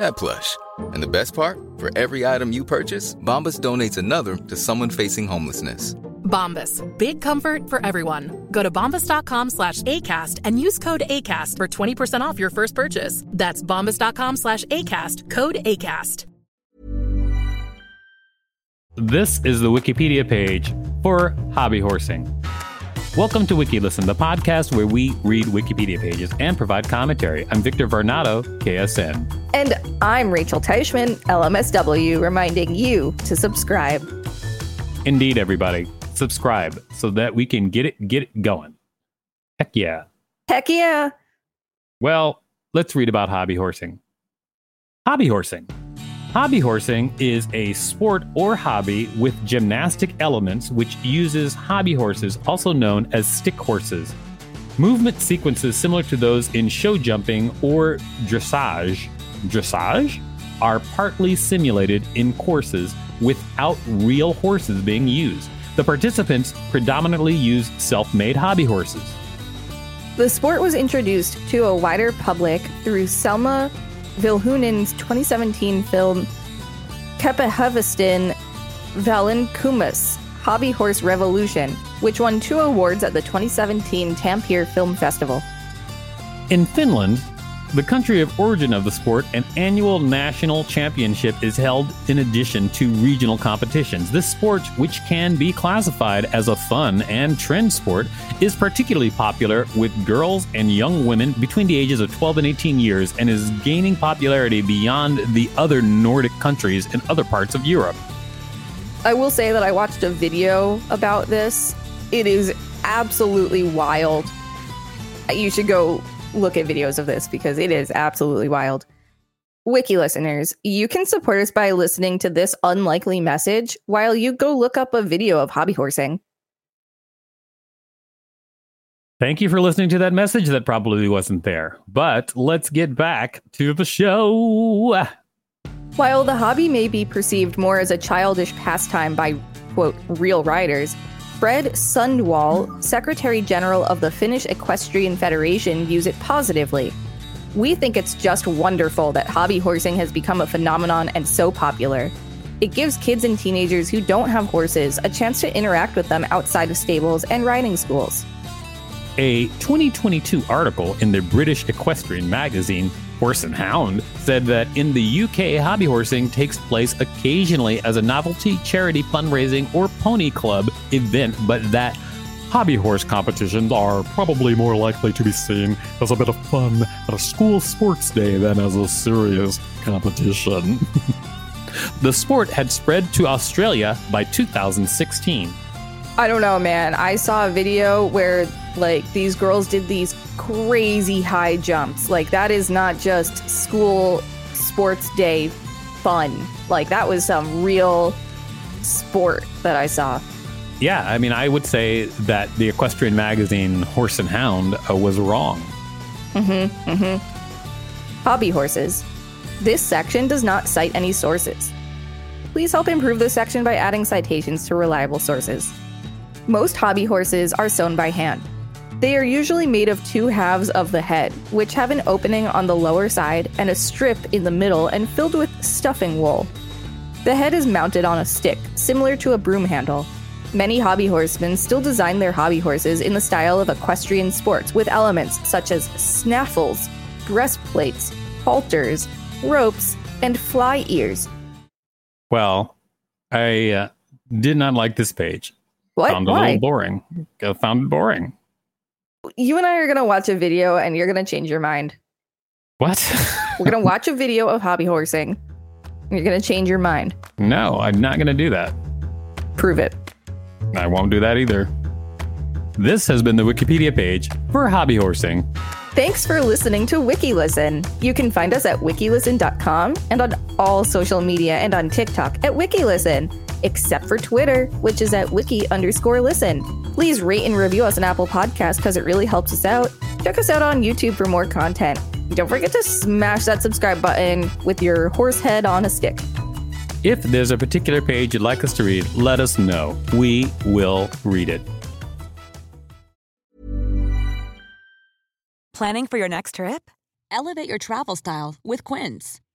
that plush. And the best part? For every item you purchase, Bombas donates another to someone facing homelessness. Bombas. Big comfort for everyone. Go to bombas.com slash ACAST and use code ACAST for 20% off your first purchase. That's bombas.com slash ACAST. Code ACAST. This is the Wikipedia page for hobby horsing. Welcome to WikiListen, the podcast where we read Wikipedia pages and provide commentary. I'm Victor Varnado, KSN. And I'm Rachel Teichman, LMSW, reminding you to subscribe. Indeed, everybody, subscribe so that we can get it get it going. Heck yeah. Heck yeah. Well, let's read about hobby horsing. Hobby horsing. Hobby horsing is a sport or hobby with gymnastic elements which uses hobby horses, also known as stick horses. Movement sequences similar to those in show jumping or dressage, dressage are partly simulated in courses without real horses being used. The participants predominantly use self-made hobby horses. The sport was introduced to a wider public through Selma Vilhunen's 2017 film Kepahevestin Valinkumas Hobby Horse Revolution, which won two awards at the 2017 Tampere Film Festival. In Finland, the country of origin of the sport, an annual national championship is held in addition to regional competitions. This sport, which can be classified as a fun and trend sport, is particularly popular with girls and young women between the ages of 12 and 18 years and is gaining popularity beyond the other Nordic countries and other parts of Europe. I will say that I watched a video about this. It is absolutely wild. You should go look at videos of this because it is absolutely wild. Wiki listeners, you can support us by listening to this unlikely message while you go look up a video of hobby horsing. Thank you for listening to that message that probably wasn't there. But let's get back to the show. While the hobby may be perceived more as a childish pastime by, quote, real riders, Fred Sundwall, Secretary General of the Finnish Equestrian Federation, views it positively. We think it's just wonderful that hobby horsing has become a phenomenon and so popular. It gives kids and teenagers who don't have horses a chance to interact with them outside of stables and riding schools. A 2022 article in the British equestrian magazine Horse and Hound said that in the UK, hobby horsing takes place occasionally as a novelty, charity, fundraising, or pony club event, but that hobby horse competitions are probably more likely to be seen as a bit of fun at a school sports day than as a serious competition. the sport had spread to Australia by 2016. I don't know, man. I saw a video where like these girls did these crazy high jumps. Like that is not just school sports day fun. Like that was some real sport that I saw. Yeah, I mean, I would say that the equestrian magazine Horse and Hound uh, was wrong. Mm-hmm. Mm-hmm. Hobby horses. This section does not cite any sources. Please help improve this section by adding citations to reliable sources. Most hobby horses are sewn by hand. They are usually made of two halves of the head, which have an opening on the lower side and a strip in the middle and filled with stuffing wool. The head is mounted on a stick, similar to a broom handle. Many hobby horsemen still design their hobby horses in the style of equestrian sports with elements such as snaffles, breastplates, halters, ropes, and fly ears. Well, I uh, did not like this page. What? Found it a little boring. Found it boring. You and I are gonna watch a video and you're gonna change your mind. What? We're gonna watch a video of hobby horsing. You're gonna change your mind. no, I'm not going to do that. Prove it. I won't do that either. This has been the Wikipedia page for hobby horsing. Thanks for listening to WikiListen. You can find us at wikilisten.com and on all social media and on TikTok at WikiListen, except for Twitter, which is at wiki underscore listen. Please rate and review us on Apple Podcasts because it really helps us out. Check us out on YouTube for more content. Don't forget to smash that subscribe button with your horse head on a stick. If there's a particular page you'd like us to read, let us know. We will read it. Planning for your next trip? Elevate your travel style with Quince.